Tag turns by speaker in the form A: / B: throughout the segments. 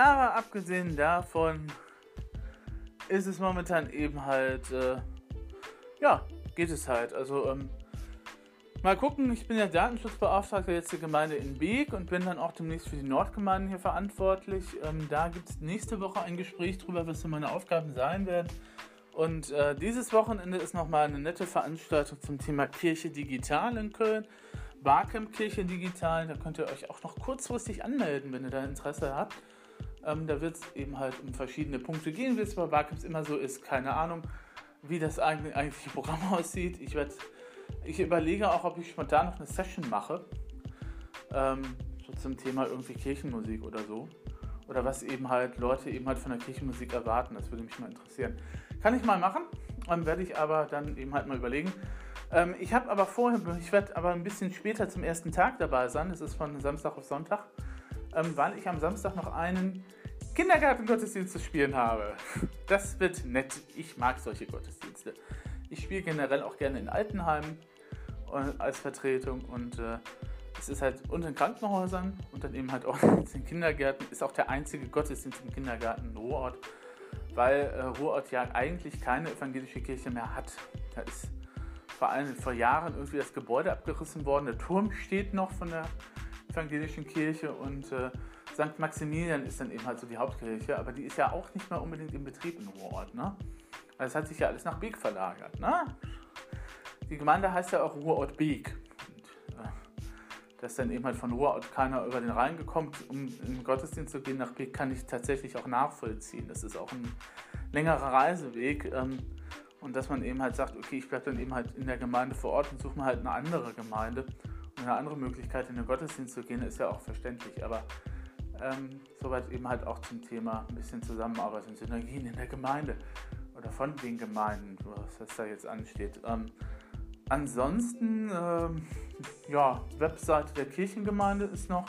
A: Aber abgesehen davon ist es momentan eben halt, äh, ja, geht es halt. Also, ähm, mal gucken, ich bin ja Datenschutzbeauftragter jetzt der Gemeinde in Beek und bin dann auch demnächst für die Nordgemeinden hier verantwortlich. Ähm, da gibt es nächste Woche ein Gespräch drüber, was so meine Aufgaben sein werden. Und äh, dieses Wochenende ist nochmal eine nette Veranstaltung zum Thema Kirche digital in Köln. Barcamp Kirche digital, da könnt ihr euch auch noch kurzfristig anmelden, wenn ihr da Interesse habt. Ähm, da wird es eben halt um verschiedene Punkte gehen, wie es bei Barcamps immer so ist. Keine Ahnung, wie das eigentliche Programm aussieht. Ich, werd, ich überlege auch, ob ich spontan noch eine Session mache. Ähm, so zum Thema irgendwie Kirchenmusik oder so. Oder was eben halt Leute eben halt von der Kirchenmusik erwarten. Das würde mich mal interessieren. Kann ich mal machen, ähm, werde ich aber dann eben halt mal überlegen. Ähm, ich habe aber vorher, ich werde aber ein bisschen später zum ersten Tag dabei sein. Das ist von Samstag auf Sonntag ähm, weil ich am Samstag noch einen Kindergartengottesdienst zu spielen habe. Das wird nett. Ich mag solche Gottesdienste. Ich spiele generell auch gerne in Altenheimen äh, als Vertretung und äh, es ist halt unter den Krankenhäusern und dann eben halt auch in den Kindergärten. Ist auch der einzige Gottesdienst im Kindergarten Ruhrort, weil äh, Ruhrort ja eigentlich keine evangelische Kirche mehr hat. Da ist vor allem vor Jahren irgendwie das Gebäude abgerissen worden. Der Turm steht noch von der evangelischen Kirche und äh, St. Maximilian ist dann eben halt so die Hauptkirche, aber die ist ja auch nicht mehr unbedingt im Betrieb in Ruhrort. Ne? Also das hat sich ja alles nach Beek verlagert. Ne? Die Gemeinde heißt ja auch Ruhrort Beek. Und, äh, dass dann eben halt von Ruhrort keiner über den Rhein gekommen, um in den Gottesdienst zu gehen nach Beek, kann ich tatsächlich auch nachvollziehen. Das ist auch ein längerer Reiseweg. Ähm, und dass man eben halt sagt, okay, ich bleibe dann eben halt in der Gemeinde vor Ort und suche mir halt eine andere Gemeinde eine andere Möglichkeit, in den Gottesdienst zu gehen, ist ja auch verständlich. Aber ähm, soweit eben halt auch zum Thema ein bisschen Zusammenarbeit und Synergien in der Gemeinde oder von den Gemeinden, was da jetzt ansteht. Ähm, ansonsten, ähm, ja, Webseite der Kirchengemeinde ist noch,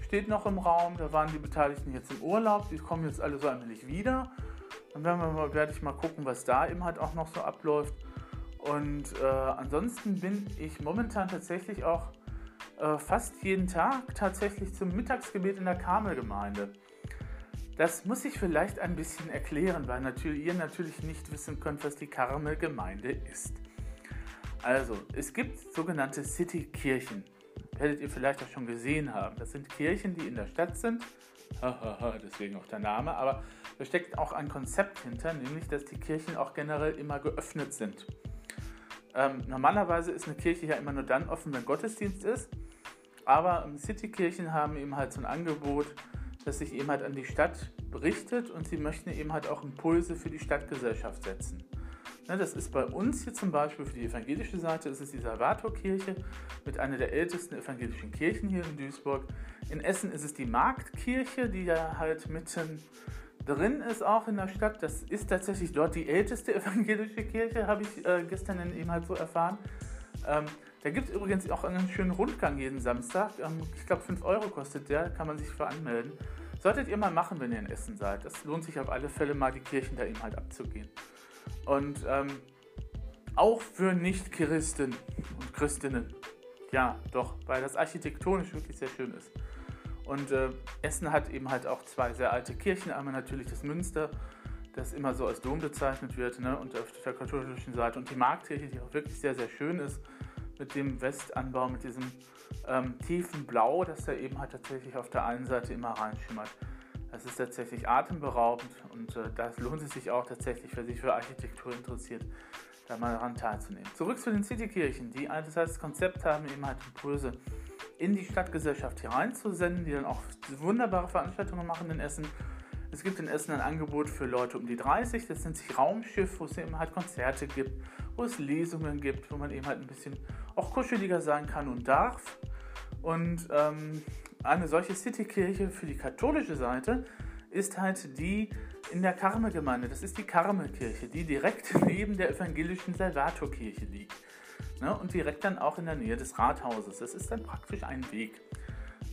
A: steht noch im Raum. Da waren die Beteiligten jetzt im Urlaub, die kommen jetzt alle so allmählich wieder. Dann werden wir mal, werde ich mal gucken, was da eben halt auch noch so abläuft. Und äh, ansonsten bin ich momentan tatsächlich auch äh, fast jeden Tag tatsächlich zum Mittagsgebet in der Karmelgemeinde. Das muss ich vielleicht ein bisschen erklären, weil natürlich, ihr natürlich nicht wissen könnt, was die Karmelgemeinde ist. Also, es gibt sogenannte Citykirchen. Werdet ihr vielleicht auch schon gesehen haben. Das sind Kirchen, die in der Stadt sind. Deswegen auch der Name. Aber da steckt auch ein Konzept hinter, nämlich dass die Kirchen auch generell immer geöffnet sind. Ähm, normalerweise ist eine Kirche ja immer nur dann offen, wenn Gottesdienst ist. Aber Citykirchen haben eben halt so ein Angebot, das sich eben halt an die Stadt berichtet und sie möchten eben halt auch Impulse für die Stadtgesellschaft setzen. Ne, das ist bei uns hier zum Beispiel für die evangelische Seite, ist es die Salvatorkirche mit einer der ältesten evangelischen Kirchen hier in Duisburg. In Essen ist es die Marktkirche, die ja halt mitten drin ist, auch in der Stadt. Das ist tatsächlich dort die älteste evangelische Kirche, habe ich äh, gestern eben halt so erfahren. Ähm, da gibt es übrigens auch einen schönen Rundgang jeden Samstag. Ähm, ich glaube, 5 Euro kostet der, kann man sich für anmelden. Solltet ihr mal machen, wenn ihr in Essen seid. Das lohnt sich auf alle Fälle mal, die Kirchen da eben halt abzugehen. Und ähm, auch für Nicht-Christen und Christinnen. Ja, doch, weil das architektonisch wirklich sehr schön ist. Und äh, Essen hat eben halt auch zwei sehr alte Kirchen. Einmal natürlich das Münster, das immer so als Dom bezeichnet wird, ne? und auf der katholischen Seite. Und die Marktkirche, die auch wirklich sehr, sehr schön ist mit dem Westanbau, mit diesem ähm, tiefen Blau, das da eben halt tatsächlich auf der einen Seite immer reinschimmert. Das ist tatsächlich atemberaubend und äh, das lohnt es sich auch tatsächlich, wer sich für Architektur interessiert, da mal daran teilzunehmen. Zurück zu den Citykirchen, die das heißt, das Konzept haben, eben halt Impulse in die Stadtgesellschaft hier reinzusenden, die dann auch wunderbare Veranstaltungen machen in Essen. Es gibt in Essen ein Angebot für Leute um die 30, das nennt sich Raumschiff, wo es eben halt Konzerte gibt, wo es Lesungen gibt, wo man eben halt ein bisschen auch kuscheliger sein kann und darf. Und ähm, eine solche Citykirche für die katholische Seite ist halt die in der Karmelgemeinde. Das ist die Karmelkirche, die direkt neben der evangelischen Salvatorkirche liegt. Ne? Und direkt dann auch in der Nähe des Rathauses. Das ist dann praktisch ein Weg.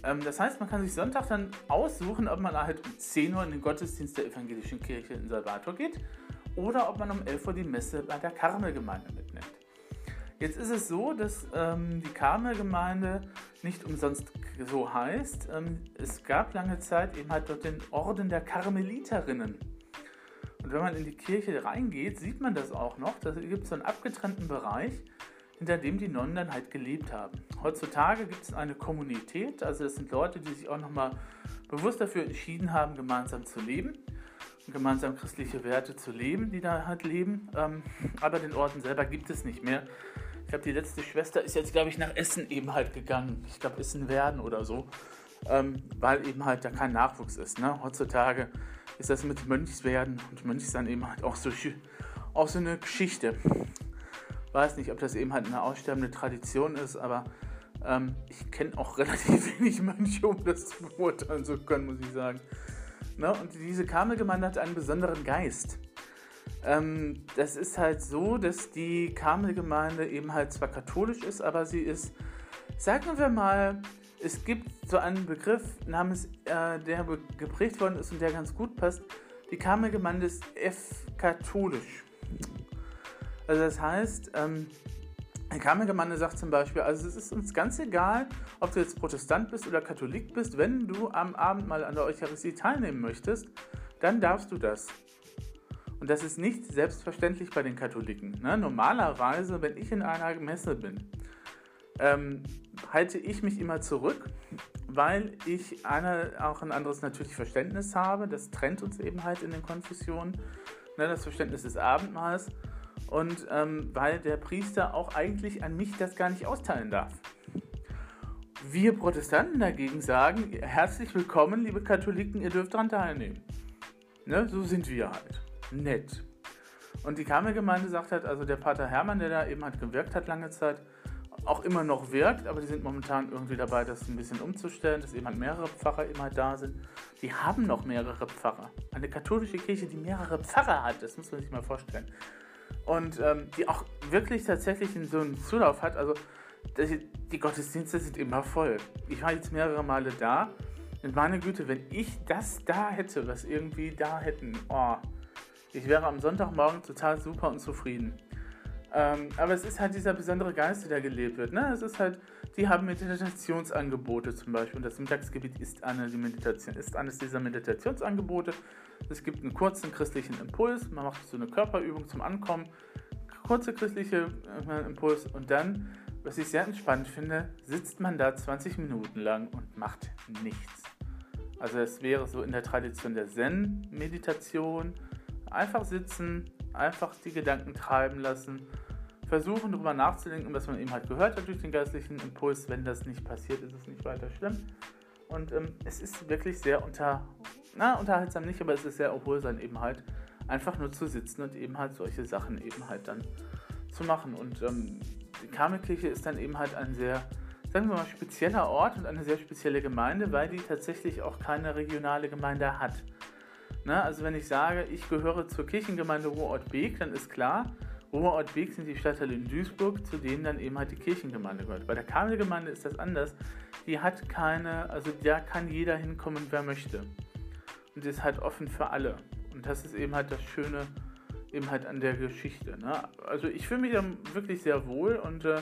A: Ähm, das heißt, man kann sich Sonntag dann aussuchen, ob man halt um 10 Uhr in den Gottesdienst der evangelischen Kirche in Salvator geht oder ob man um 11 Uhr die Messe bei der Karmelgemeinde mitnimmt. Jetzt ist es so, dass ähm, die Karmelgemeinde nicht umsonst so heißt. Ähm, es gab lange Zeit eben halt dort den Orden der Karmeliterinnen. Und wenn man in die Kirche reingeht, sieht man das auch noch. Da gibt es so einen abgetrennten Bereich, hinter dem die Nonnen dann halt gelebt haben. Heutzutage gibt es eine Kommunität, also das sind Leute, die sich auch nochmal bewusst dafür entschieden haben, gemeinsam zu leben und gemeinsam christliche Werte zu leben, die da halt leben. Ähm, aber den Orden selber gibt es nicht mehr. Ich glaube, die letzte Schwester ist jetzt, glaube ich, nach Essen eben halt gegangen. Ich glaube, Essen-Werden oder so. Ähm, weil eben halt da kein Nachwuchs ist. Ne? Heutzutage ist das mit Mönchswerden und Mönchsein eben halt auch so, auch so eine Geschichte. Weiß nicht, ob das eben halt eine aussterbende Tradition ist, aber ähm, ich kenne auch relativ wenig Mönche, um das zu beurteilen zu können, muss ich sagen. Ne? Und diese Karmelgemeinde hat einen besonderen Geist. Ähm, das ist halt so, dass die Karmelgemeinde eben halt zwar katholisch ist, aber sie ist, sagen wir mal, es gibt so einen Begriff namens, äh, der geprägt worden ist und der ganz gut passt. Die Karmelgemeinde ist F-katholisch. Also das heißt, ähm, die Karmelgemeinde sagt zum Beispiel, also es ist uns ganz egal, ob du jetzt Protestant bist oder Katholik bist, wenn du am Abend mal an der Eucharistie teilnehmen möchtest, dann darfst du das. Und das ist nicht selbstverständlich bei den Katholiken. Ne? Normalerweise, wenn ich in einer Messe bin, ähm, halte ich mich immer zurück, weil ich eine, auch ein anderes natürlich Verständnis habe. Das trennt uns eben halt in den Konfessionen. Ne? Das Verständnis des Abendmahls. Und ähm, weil der Priester auch eigentlich an mich das gar nicht austeilen darf. Wir Protestanten dagegen sagen, herzlich willkommen, liebe Katholiken, ihr dürft daran teilnehmen. Ne? So sind wir halt nett. Und die Karmelgemeinde sagt halt, also der Pater Hermann, der da eben halt gewirkt hat lange Zeit, auch immer noch wirkt, aber die sind momentan irgendwie dabei, das ein bisschen umzustellen, dass eben halt mehrere Pfarrer immer halt da sind. Die haben noch mehrere Pfarrer. Eine katholische Kirche, die mehrere Pfarrer hat, das muss man sich mal vorstellen. Und ähm, die auch wirklich tatsächlich in so einen Zulauf hat. Also die, die Gottesdienste sind immer voll. Ich war jetzt mehrere Male da. Und meine Güte, wenn ich das da hätte, was irgendwie da hätten, oh, ich wäre am Sonntagmorgen total super und zufrieden. Ähm, aber es ist halt dieser besondere Geist, der gelebt wird. Ne? Es ist halt, die haben Meditationsangebote zum Beispiel. Und das Mittagsgebiet ist, eine, die Meditation, ist eines dieser Meditationsangebote. Es gibt einen kurzen christlichen Impuls. Man macht so eine Körperübung zum Ankommen. Kurze christliche äh, Impuls. Und dann, was ich sehr entspannt finde, sitzt man da 20 Minuten lang und macht nichts. Also es wäre so in der Tradition der Zen-Meditation Einfach sitzen, einfach die Gedanken treiben lassen, versuchen darüber nachzudenken, was man eben halt gehört hat durch den geistlichen Impuls. Wenn das nicht passiert, ist es nicht weiter schlimm. Und ähm, es ist wirklich sehr unter, na, unterhaltsam nicht, aber es ist sehr erholsam eben halt, einfach nur zu sitzen und eben halt solche Sachen eben halt dann zu machen. Und ähm, die Karmelkirche ist dann eben halt ein sehr, sagen wir mal, spezieller Ort und eine sehr spezielle Gemeinde, weil die tatsächlich auch keine regionale Gemeinde hat. Ne? Also wenn ich sage, ich gehöre zur Kirchengemeinde Ruhrort-Beek, dann ist klar, Ruhrort-Beek sind die Stadtteile in Duisburg, zu denen dann eben halt die Kirchengemeinde gehört. Bei der Kabelgemeinde ist das anders. Die hat keine, also da kann jeder hinkommen, wer möchte. Und die ist halt offen für alle. Und das ist eben halt das Schöne eben halt an der Geschichte. Ne? Also ich fühle mich da wirklich sehr wohl und äh,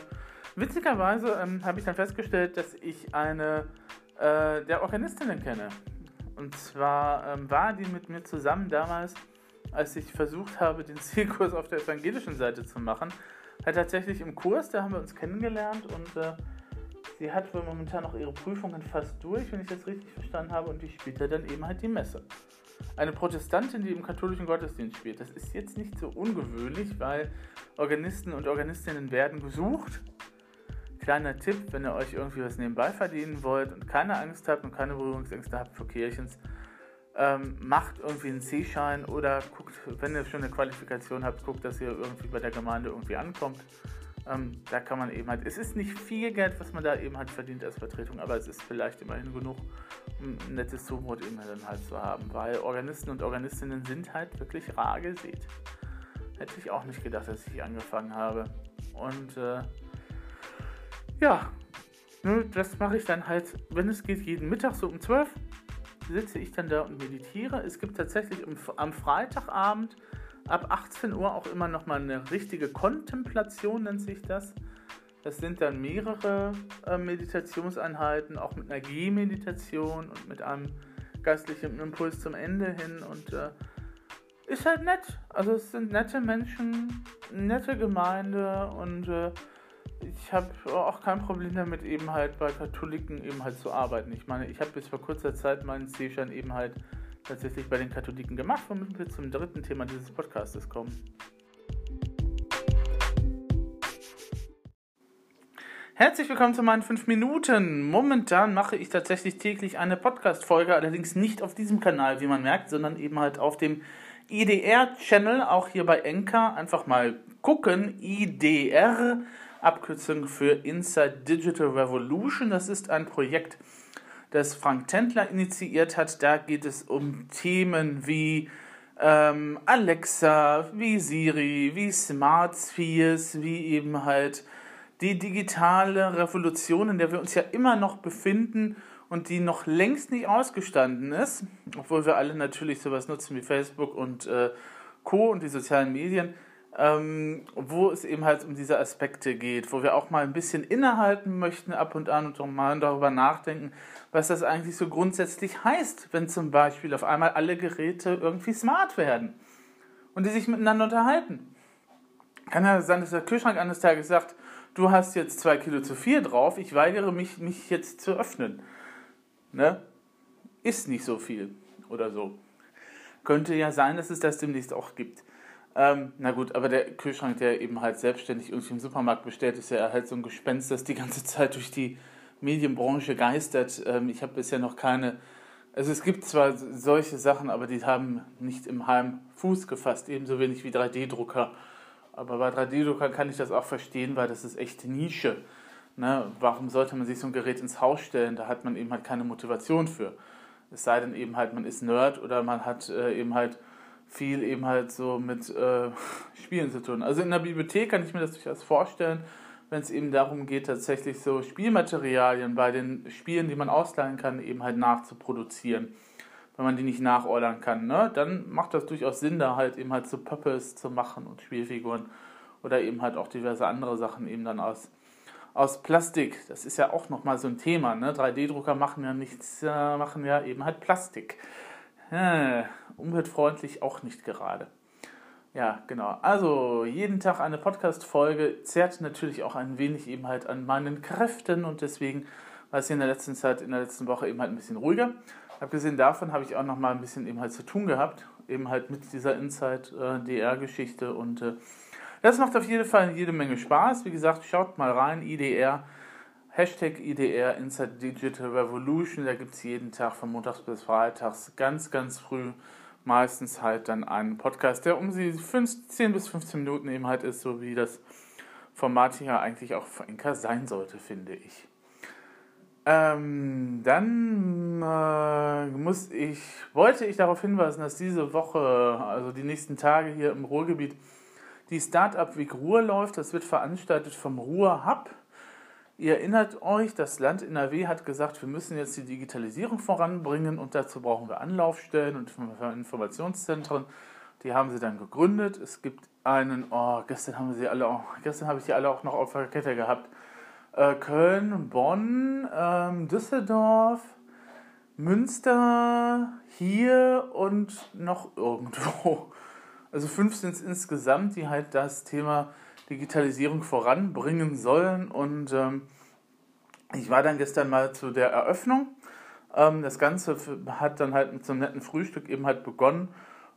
A: witzigerweise ähm, habe ich dann festgestellt, dass ich eine äh, der Organistinnen kenne. Und zwar ähm, war die mit mir zusammen damals, als ich versucht habe, den Zielkurs auf der evangelischen Seite zu machen. Halt tatsächlich im Kurs, da haben wir uns kennengelernt und äh, sie hat wohl momentan noch ihre Prüfungen fast durch, wenn ich das richtig verstanden habe, und die spielt dann eben halt die Messe. Eine Protestantin, die im katholischen Gottesdienst spielt. Das ist jetzt nicht so ungewöhnlich, weil Organisten und Organistinnen werden gesucht Kleiner Tipp, wenn ihr euch irgendwie was nebenbei verdienen wollt und keine Angst habt und keine Berührungsängste habt für Kirchens, ähm, macht irgendwie einen C-Schein oder guckt, wenn ihr schon eine Qualifikation habt, guckt, dass ihr irgendwie bei der Gemeinde irgendwie ankommt. Ähm, da kann man eben halt, es ist nicht viel Geld, was man da eben halt verdient als Vertretung, aber es ist vielleicht immerhin genug, um ein nettes Zumut eben dann halt zu haben, weil Organisten und Organistinnen sind halt wirklich rar gesät. Hätte ich auch nicht gedacht, dass ich angefangen habe. Und äh, ja, ne, das mache ich dann halt, wenn es geht, jeden Mittag so um 12 sitze ich dann da und meditiere. Es gibt tatsächlich am Freitagabend ab 18 Uhr auch immer noch mal eine richtige Kontemplation, nennt sich das. Das sind dann mehrere äh, Meditationseinheiten, auch mit einer G-Meditation und mit einem geistlichen Impuls zum Ende hin. Und äh, ist halt nett. Also es sind nette Menschen, nette Gemeinde und äh, ich habe auch kein Problem damit, eben halt bei Katholiken eben halt zu arbeiten. Ich meine, ich habe bis vor kurzer Zeit meinen C-Schein eben halt tatsächlich bei den Katholiken gemacht, womit wir zum dritten Thema dieses Podcastes kommen. Herzlich willkommen zu meinen 5 Minuten. Momentan mache ich tatsächlich täglich eine Podcast-Folge, allerdings nicht auf diesem Kanal, wie man merkt, sondern eben halt auf dem IDR-Channel, auch hier bei Enka. Einfach mal gucken. IDR, Abkürzung für Inside Digital Revolution. Das ist ein Projekt, das Frank Tendler initiiert hat. Da geht es um Themen wie ähm, Alexa, wie Siri, wie Smart Spheres, wie eben halt die digitale Revolution, in der wir uns ja immer noch befinden und die noch längst nicht ausgestanden ist, obwohl wir alle natürlich sowas nutzen wie Facebook und äh, Co. und die sozialen Medien, ähm, wo es eben halt um diese Aspekte geht, wo wir auch mal ein bisschen innehalten möchten ab und an und mal darüber nachdenken, was das eigentlich so grundsätzlich heißt, wenn zum Beispiel auf einmal alle Geräte irgendwie smart werden und die sich miteinander unterhalten. Kann ja sein, dass der Kühlschrank eines Tages sagt, du hast jetzt zwei Kilo zu viel drauf, ich weigere mich, mich jetzt zu öffnen. Ne? Ist nicht so viel oder so. Könnte ja sein, dass es das demnächst auch gibt. Ähm, na gut, aber der Kühlschrank, der eben halt selbstständig irgendwie im Supermarkt bestellt, ist ja halt so ein Gespenst, das die ganze Zeit durch die Medienbranche geistert. Ähm, ich habe bisher noch keine. Also es gibt zwar solche Sachen, aber die haben nicht im Heim Fuß gefasst, ebenso wenig wie 3D-Drucker. Aber bei 3D-Druckern kann ich das auch verstehen, weil das ist echt Nische. Ne? Warum sollte man sich so ein Gerät ins Haus stellen? Da hat man eben halt keine Motivation für. Es sei denn eben halt, man ist Nerd oder man hat äh, eben halt viel eben halt so mit äh, Spielen zu tun. Also in der Bibliothek kann ich mir das durchaus vorstellen, wenn es eben darum geht, tatsächlich so Spielmaterialien bei den Spielen, die man ausleihen kann, eben halt nachzuproduzieren wenn man die nicht nachordern kann, ne, dann macht das durchaus Sinn, da halt eben halt so Puppets zu machen und Spielfiguren oder eben halt auch diverse andere Sachen eben dann aus, aus Plastik. Das ist ja auch nochmal so ein Thema, ne? 3D-Drucker machen ja nichts, äh, machen ja eben halt Plastik. Äh, umweltfreundlich auch nicht gerade. Ja, genau. Also jeden Tag eine Podcast-Folge zerrt natürlich auch ein wenig eben halt an meinen Kräften und deswegen war es in der letzten Zeit, in der letzten Woche eben halt ein bisschen ruhiger. Abgesehen davon habe ich auch noch mal ein bisschen eben halt zu tun gehabt, eben halt mit dieser Inside-DR-Geschichte und äh, das macht auf jeden Fall jede Menge Spaß. Wie gesagt, schaut mal rein, IDR, Hashtag IDR, Inside Digital Revolution, da gibt es jeden Tag von Montags bis Freitags ganz, ganz früh meistens halt dann einen Podcast, der um die 10 bis 15 Minuten eben halt ist, so wie das Format hier eigentlich auch für Enka sein sollte, finde ich. Ähm, dann äh, muss ich, wollte ich darauf hinweisen, dass diese Woche, also die nächsten Tage hier im Ruhrgebiet, die Startup Week Ruhr läuft. Das wird veranstaltet vom Ruhr Hub. Ihr erinnert euch, das Land NRW hat gesagt, wir müssen jetzt die Digitalisierung voranbringen und dazu brauchen wir Anlaufstellen und Informationszentren. Die haben sie dann gegründet. Es gibt einen, oh, gestern haben sie alle auch, gestern habe ich die alle auch noch auf der Kette gehabt äh, Köln, Bonn, ähm, Düsseldorf, Münster, hier und noch irgendwo. Also fünf sind es insgesamt, die halt das Thema Digitalisierung voranbringen sollen. Und ähm, ich war dann gestern mal zu der Eröffnung. Ähm, das Ganze hat dann halt mit so einem netten Frühstück eben halt begonnen,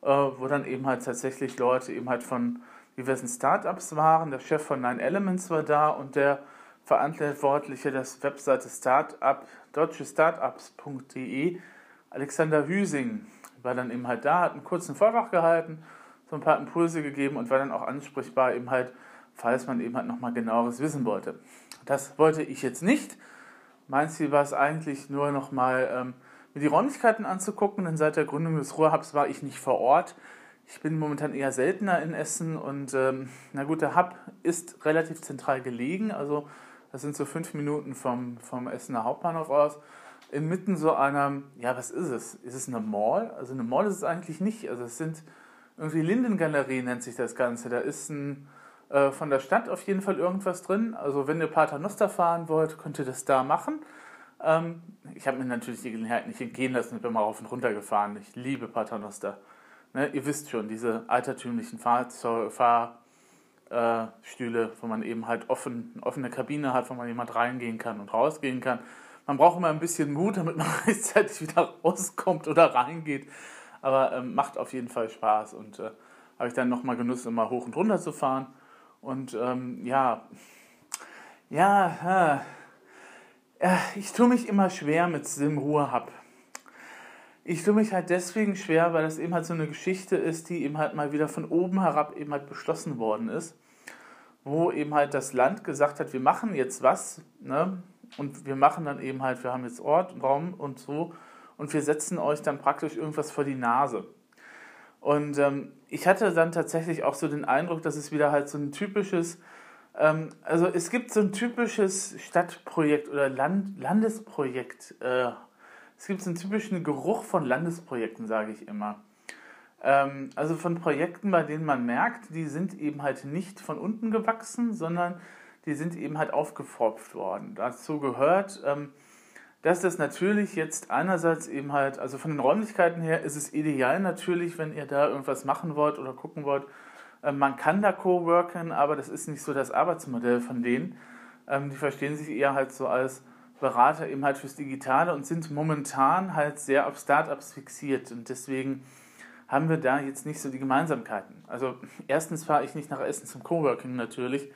A: äh, wo dann eben halt tatsächlich Leute eben halt von diversen Startups waren. Der Chef von Nine Elements war da und der Verantwortliche der Webseite Startup, deutschestartups.de, Alexander Hüsing, war dann eben halt da, hat einen kurzen Vortrag gehalten, so ein paar Impulse gegeben und war dann auch ansprechbar eben halt, falls man eben halt nochmal genaueres wissen wollte. Das wollte ich jetzt nicht. Mein Ziel war es eigentlich nur nochmal ähm, mir die Räumlichkeiten anzugucken, denn seit der Gründung des Ruhrhubs war ich nicht vor Ort. Ich bin momentan eher seltener in Essen und ähm, na gut, der Hub ist relativ zentral gelegen, also das sind so fünf Minuten vom, vom Essener Hauptbahnhof aus. Inmitten so einer, ja, was ist es? Ist es eine Mall? Also eine Mall ist es eigentlich nicht. Also es sind irgendwie Lindengalerie nennt sich das Ganze. Da ist ein äh, von der Stadt auf jeden Fall irgendwas drin. Also wenn ihr Paternoster fahren wollt, könnt ihr das da machen. Ähm, ich habe mir natürlich die Gelegenheit nicht entgehen lassen und bin mal rauf und runter gefahren. Ich liebe Paternoster. Ne, ihr wisst schon, diese altertümlichen Fahrstühle, äh, wo man eben halt offen, offene Kabine hat, wo man jemand reingehen kann und rausgehen kann. Man braucht immer ein bisschen Mut, damit man rechtzeitig wieder rauskommt oder reingeht. Aber ähm, macht auf jeden Fall Spaß und äh, habe ich dann nochmal genutzt, mal hoch und runter zu fahren. Und ähm, ja, ja, äh, ich tue mich immer schwer mit Sim Ruhe Hub. Ich tue mich halt deswegen schwer, weil das eben halt so eine Geschichte ist, die eben halt mal wieder von oben herab eben halt beschlossen worden ist, wo eben halt das Land gesagt hat, wir machen jetzt was, ne? Und wir machen dann eben halt, wir haben jetzt Ort, Raum und so und wir setzen euch dann praktisch irgendwas vor die Nase. Und ähm, ich hatte dann tatsächlich auch so den Eindruck, dass es wieder halt so ein typisches, ähm, also es gibt so ein typisches Stadtprojekt oder Land, Landesprojekt. Äh, es gibt so einen typischen Geruch von Landesprojekten, sage ich immer. Ähm, also von Projekten, bei denen man merkt, die sind eben halt nicht von unten gewachsen, sondern die sind eben halt aufgepfropft worden. Dazu gehört, ähm, dass das natürlich jetzt einerseits eben halt, also von den Räumlichkeiten her ist es ideal natürlich, wenn ihr da irgendwas machen wollt oder gucken wollt. Ähm, man kann da co-worken, aber das ist nicht so das Arbeitsmodell von denen. Ähm, die verstehen sich eher halt so als Berater eben halt fürs Digitale und sind momentan halt sehr auf Startups fixiert und deswegen haben wir da jetzt nicht so die Gemeinsamkeiten. Also erstens fahre ich nicht nach Essen zum Coworking natürlich,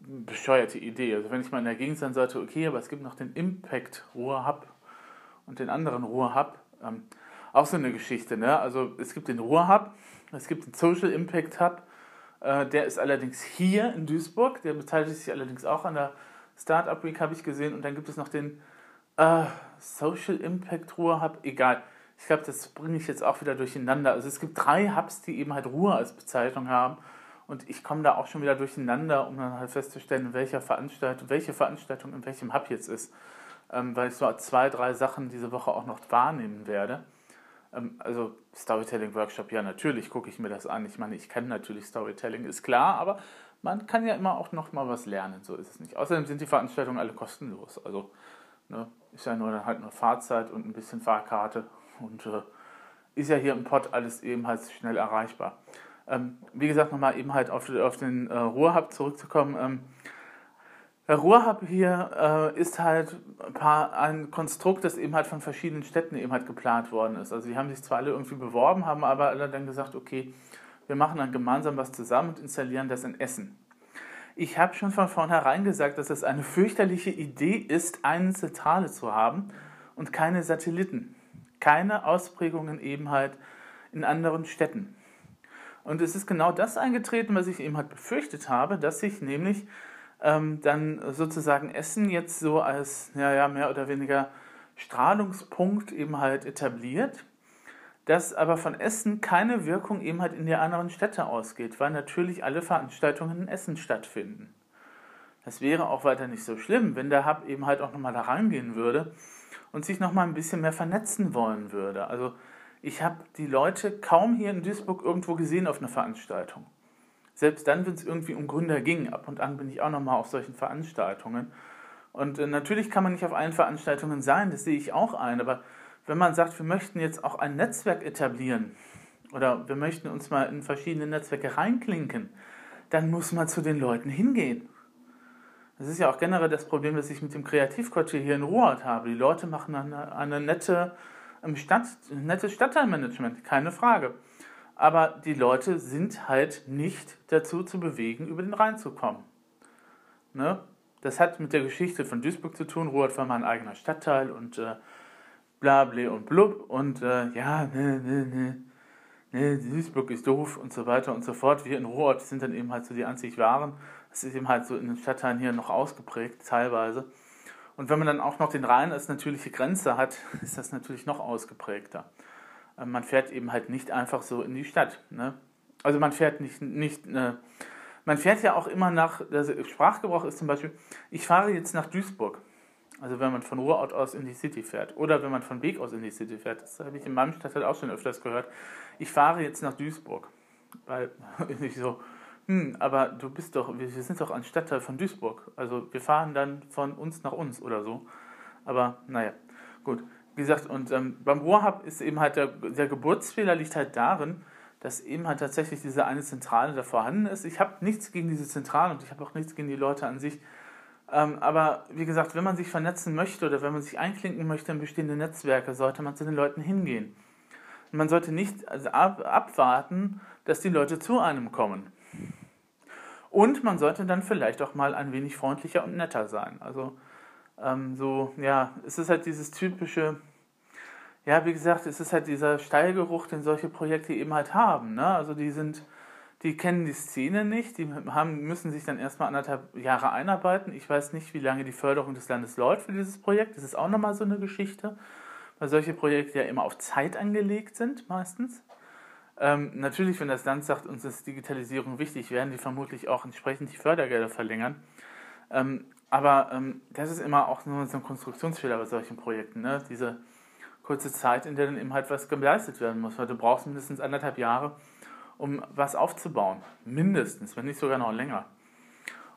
A: bescheuerte Idee. Also wenn ich mal in der Gegend sein sollte, okay, aber es gibt noch den Impact Ruhr Hub und den anderen Ruhr Hub. Ähm, auch so eine Geschichte, ne? Also es gibt den Ruhr Hub, es gibt den Social Impact Hub, äh, der ist allerdings hier in Duisburg, der beteiligt sich allerdings auch an der Startup Week, habe ich gesehen. Und dann gibt es noch den äh, Social Impact Ruhr Hub, egal. Ich glaube, das bringe ich jetzt auch wieder durcheinander. Also es gibt drei Hubs, die eben halt Ruhr als Bezeichnung haben. Und ich komme da auch schon wieder durcheinander, um dann halt festzustellen, welcher Veranstaltung, welche Veranstaltung in welchem Hub jetzt ist. Ähm, weil ich so zwei, drei Sachen diese Woche auch noch wahrnehmen werde. Ähm, also Storytelling-Workshop, ja, natürlich gucke ich mir das an. Ich meine, ich kenne natürlich Storytelling, ist klar, aber man kann ja immer auch noch mal was lernen, so ist es nicht. Außerdem sind die Veranstaltungen alle kostenlos. Also ne, ist ja nur dann halt nur Fahrzeit und ein bisschen Fahrkarte und äh, ist ja hier im Pott alles eben halt schnell erreichbar. Ähm, wie gesagt, nochmal eben halt auf, auf den äh, Ruhrhub zurückzukommen. Ähm, der Ruhrhub hier äh, ist halt ein, paar, ein Konstrukt, das eben halt von verschiedenen Städten eben halt geplant worden ist. Also die haben sich zwar alle irgendwie beworben, haben aber alle dann gesagt, okay, wir machen dann gemeinsam was zusammen und installieren das in Essen. Ich habe schon von vornherein gesagt, dass es eine fürchterliche Idee ist, eine Zentrale zu haben und keine Satelliten. Keine Ausprägungen eben halt in anderen Städten. Und es ist genau das eingetreten, was ich eben halt befürchtet habe, dass sich nämlich ähm, dann sozusagen Essen jetzt so als ja, ja, mehr oder weniger Strahlungspunkt eben halt etabliert, dass aber von Essen keine Wirkung eben halt in die anderen Städte ausgeht, weil natürlich alle Veranstaltungen in Essen stattfinden. Das wäre auch weiter nicht so schlimm, wenn der Hub eben halt auch nochmal da reingehen würde und sich nochmal ein bisschen mehr vernetzen wollen würde. Also ich habe die Leute kaum hier in Duisburg irgendwo gesehen auf einer Veranstaltung. Selbst dann, wenn es irgendwie um Gründer ging. Ab und an bin ich auch nochmal auf solchen Veranstaltungen. Und äh, natürlich kann man nicht auf allen Veranstaltungen sein, das sehe ich auch ein. Aber wenn man sagt, wir möchten jetzt auch ein Netzwerk etablieren oder wir möchten uns mal in verschiedene Netzwerke reinklinken, dann muss man zu den Leuten hingehen. Das ist ja auch generell das Problem, das ich mit dem Kreativquartier hier in Ruhrort habe. Die Leute machen eine, eine nette Stadt, nettes Stadtteilmanagement, keine Frage. Aber die Leute sind halt nicht dazu zu bewegen, über den Rhein zu kommen. Ne? Das hat mit der Geschichte von Duisburg zu tun. Ruhrort war mal ein eigener Stadtteil und äh, bla bla und blub und äh, ja, ne, ne, ne, ne, Duisburg ist doof und so weiter und so fort. Wir in Ruhrort sind dann eben halt so die einzig Waren. Das ist eben halt so in den Stadtteilen hier noch ausgeprägt, teilweise. Und wenn man dann auch noch den Rhein als natürliche Grenze hat, ist das natürlich noch ausgeprägter. Äh, man fährt eben halt nicht einfach so in die Stadt. Ne? Also man fährt nicht, nicht äh, man fährt ja auch immer nach, der Sprachgebrauch ist zum Beispiel, ich fahre jetzt nach Duisburg. Also wenn man von Ruhrort aus in die City fährt. Oder wenn man von Weg aus in die City fährt. Das habe ich in meinem Stadtteil auch schon öfters gehört. Ich fahre jetzt nach Duisburg. Weil ich so, hm, aber du bist doch, wir, sind doch ein Stadtteil von Duisburg. Also wir fahren dann von uns nach uns oder so. Aber naja, gut. Wie gesagt, und ähm, beim Warhub ist eben halt der, der Geburtsfehler liegt halt darin, dass eben halt tatsächlich diese eine Zentrale da vorhanden ist. Ich habe nichts gegen diese Zentrale und ich habe auch nichts gegen die Leute an sich. Ähm, aber wie gesagt, wenn man sich vernetzen möchte oder wenn man sich einklinken möchte in bestehende Netzwerke, sollte man zu den Leuten hingehen. Und man sollte nicht also ab, abwarten, dass die Leute zu einem kommen. Und man sollte dann vielleicht auch mal ein wenig freundlicher und netter sein. Also ähm, so, ja, es ist halt dieses typische, ja, wie gesagt, es ist halt dieser Steilgeruch, den solche Projekte eben halt haben. Ne? Also die sind, die kennen die Szene nicht, die haben, müssen sich dann erstmal anderthalb Jahre einarbeiten. Ich weiß nicht, wie lange die Förderung des Landes läuft für dieses Projekt. Das ist auch nochmal so eine Geschichte, weil solche Projekte ja immer auf Zeit angelegt sind, meistens. Ähm, natürlich, wenn das Land sagt, uns ist Digitalisierung wichtig, werden die vermutlich auch entsprechend die Fördergelder verlängern. Ähm, aber ähm, das ist immer auch nur so ein Konstruktionsfehler bei solchen Projekten. Ne? Diese kurze Zeit, in der dann eben halt was geleistet werden muss. Weil du brauchst mindestens anderthalb Jahre, um was aufzubauen. Mindestens, wenn nicht sogar noch länger.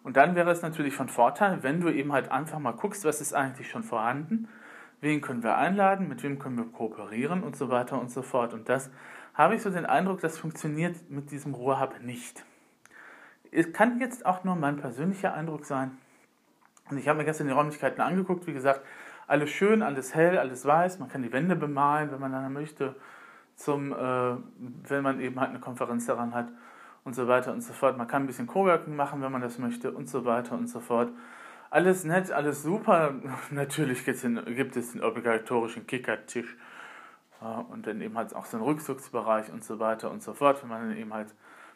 A: Und dann wäre es natürlich von Vorteil, wenn du eben halt einfach mal guckst, was ist eigentlich schon vorhanden, wen können wir einladen, mit wem können wir kooperieren und so weiter und so fort. Und das habe ich so den Eindruck, das funktioniert mit diesem Ruhrhub nicht. Es kann jetzt auch nur mein persönlicher Eindruck sein. Und ich habe mir gestern die Räumlichkeiten angeguckt, wie gesagt, alles schön, alles hell, alles weiß. Man kann die Wände bemalen, wenn man dann möchte, zum, äh, wenn man eben halt eine Konferenz daran hat und so weiter und so fort. Man kann ein bisschen Coworking machen, wenn man das möchte und so weiter und so fort. Alles nett, alles super. Natürlich gibt es den obligatorischen Kickertisch äh, und dann eben halt auch so einen Rückzugsbereich und so weiter und so fort, wenn man dann eben halt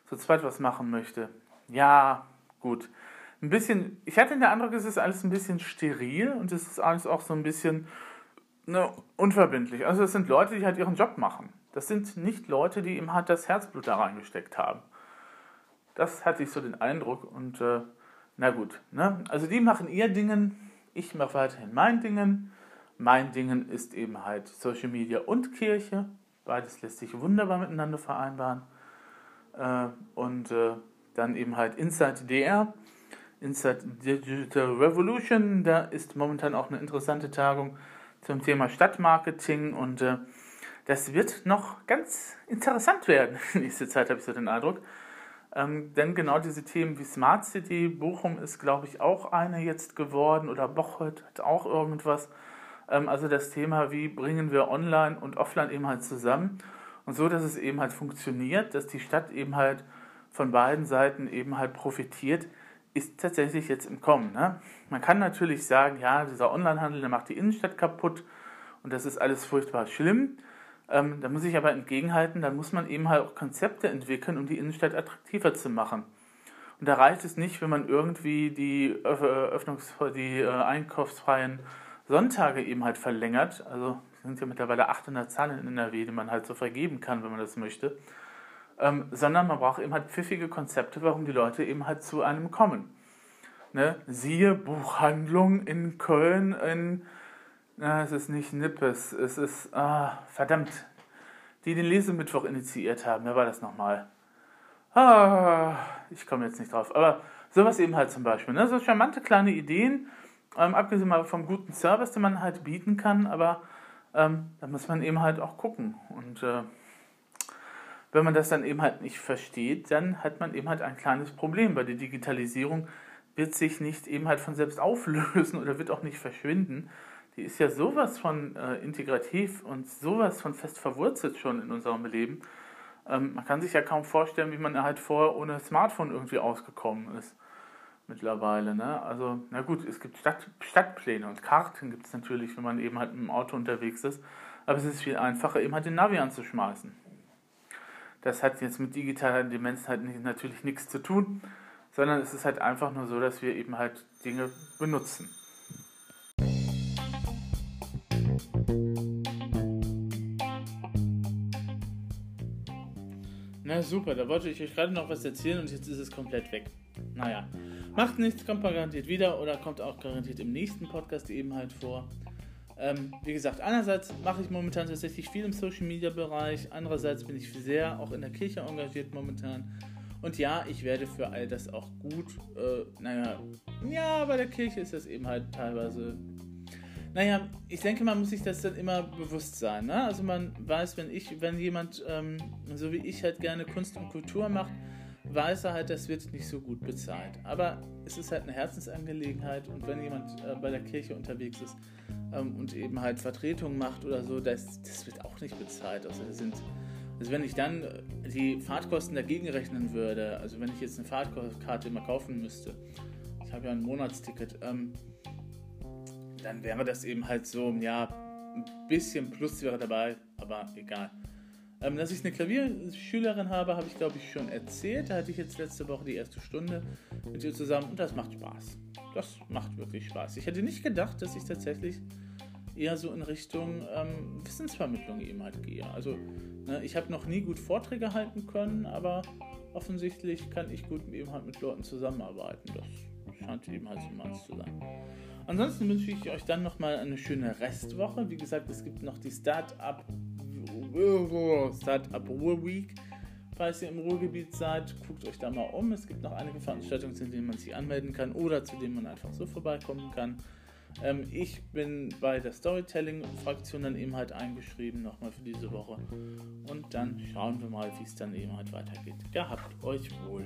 A: zu zweit was machen möchte. Ja, gut ein bisschen, ich hatte den Eindruck, es ist alles ein bisschen steril und es ist alles auch so ein bisschen ne, unverbindlich. Also es sind Leute, die halt ihren Job machen. Das sind nicht Leute, die ihm halt das Herzblut da reingesteckt haben. Das hatte ich so den Eindruck und äh, na gut. Ne? Also die machen ihr Dingen, ich mache weiterhin mein Dingen. Mein Dingen ist eben halt Social Media und Kirche. Beides lässt sich wunderbar miteinander vereinbaren. Äh, und äh, dann eben halt Inside DR Inside Digital Revolution. Da ist momentan auch eine interessante Tagung zum Thema Stadtmarketing und äh, das wird noch ganz interessant werden. Nächste Zeit habe ich so den Eindruck. Ähm, denn genau diese Themen wie Smart City, Bochum ist, glaube ich, auch eine jetzt geworden oder Bocholt hat auch irgendwas. Ähm, also das Thema, wie bringen wir Online und Offline eben halt zusammen und so, dass es eben halt funktioniert, dass die Stadt eben halt von beiden Seiten eben halt profitiert ist tatsächlich jetzt im Kommen. Ne? Man kann natürlich sagen, ja, dieser Onlinehandel, der macht die Innenstadt kaputt und das ist alles furchtbar schlimm. Ähm, da muss ich aber entgegenhalten, da muss man eben halt auch Konzepte entwickeln, um die Innenstadt attraktiver zu machen. Und da reicht es nicht, wenn man irgendwie die, Öffnungs die äh, einkaufsfreien Sonntage eben halt verlängert. Also sind ja mittlerweile 800 Zahlen in NRW, die man halt so vergeben kann, wenn man das möchte ähm, sondern man braucht eben halt pfiffige Konzepte, warum die Leute eben halt zu einem kommen. Ne? Siehe Buchhandlung in Köln, in, na, es ist nicht Nippes, es ist, ah, verdammt, die den Lesemittwoch initiiert haben, wer war das nochmal? Ah, ich komme jetzt nicht drauf, aber sowas eben halt zum Beispiel, ne? so charmante kleine Ideen, ähm, abgesehen mal vom guten Service, den man halt bieten kann, aber ähm, da muss man eben halt auch gucken und äh, wenn man das dann eben halt nicht versteht, dann hat man eben halt ein kleines Problem, weil die Digitalisierung wird sich nicht eben halt von selbst auflösen oder wird auch nicht verschwinden. Die ist ja sowas von äh, integrativ und sowas von fest verwurzelt schon in unserem Leben. Ähm, man kann sich ja kaum vorstellen, wie man halt vorher ohne Smartphone irgendwie ausgekommen ist mittlerweile. Ne? Also, na gut, es gibt Stadt, Stadtpläne und Karten gibt es natürlich, wenn man eben halt mit dem Auto unterwegs ist. Aber es ist viel einfacher, eben halt den Navi anzuschmeißen. Das hat jetzt mit digitaler Demenz halt nicht, natürlich nichts zu tun, sondern es ist halt einfach nur so, dass wir eben halt Dinge benutzen. Na super, da wollte ich euch gerade noch was erzählen und jetzt ist es komplett weg. Naja, macht nichts, kommt garantiert wieder oder kommt auch garantiert im nächsten Podcast eben halt vor. Ähm, wie gesagt, einerseits mache ich momentan tatsächlich viel im Social Media Bereich, andererseits bin ich sehr auch in der Kirche engagiert momentan. Und ja, ich werde für all das auch gut, äh, naja, ja, bei der Kirche ist das eben halt teilweise naja, ich denke, man muss sich das dann immer bewusst sein. Ne? Also man weiß, wenn ich, wenn jemand, ähm, so wie ich halt gerne Kunst und Kultur macht, weiß er halt, das wird nicht so gut bezahlt. Aber es ist halt eine Herzensangelegenheit und wenn jemand äh, bei der Kirche unterwegs ist ähm, und eben halt Vertretung macht oder so, das, das wird auch nicht bezahlt. Also, sind, also wenn ich dann die Fahrtkosten dagegen rechnen würde, also wenn ich jetzt eine Fahrtkarte immer kaufen müsste, ich habe ja ein Monatsticket, ähm, dann wäre das eben halt so, ja, ein bisschen Plus wäre dabei, aber egal. Ähm, dass ich eine Klavierschülerin habe, habe ich glaube ich schon erzählt. Da hatte ich jetzt letzte Woche die erste Stunde mit ihr zusammen und das macht Spaß. Das macht wirklich Spaß. Ich hätte nicht gedacht, dass ich tatsächlich eher so in Richtung ähm, Wissensvermittlung eben halt gehe. Also ne, ich habe noch nie gut Vorträge halten können, aber offensichtlich kann ich gut eben halt mit Leuten zusammenarbeiten. Das scheint eben halt so meins zu sein. Ansonsten wünsche ich euch dann nochmal eine schöne Restwoche. Wie gesagt, es gibt noch die Start-up Start-up Week. Falls ihr im Ruhrgebiet seid, guckt euch da mal um. Es gibt noch einige Veranstaltungen, zu denen man sich anmelden kann oder zu denen man einfach so vorbeikommen kann. Ähm, ich bin bei der Storytelling-Fraktion dann eben halt eingeschrieben, nochmal für diese Woche. Und dann schauen wir mal, wie es dann eben halt weitergeht. Gehabt euch wohl.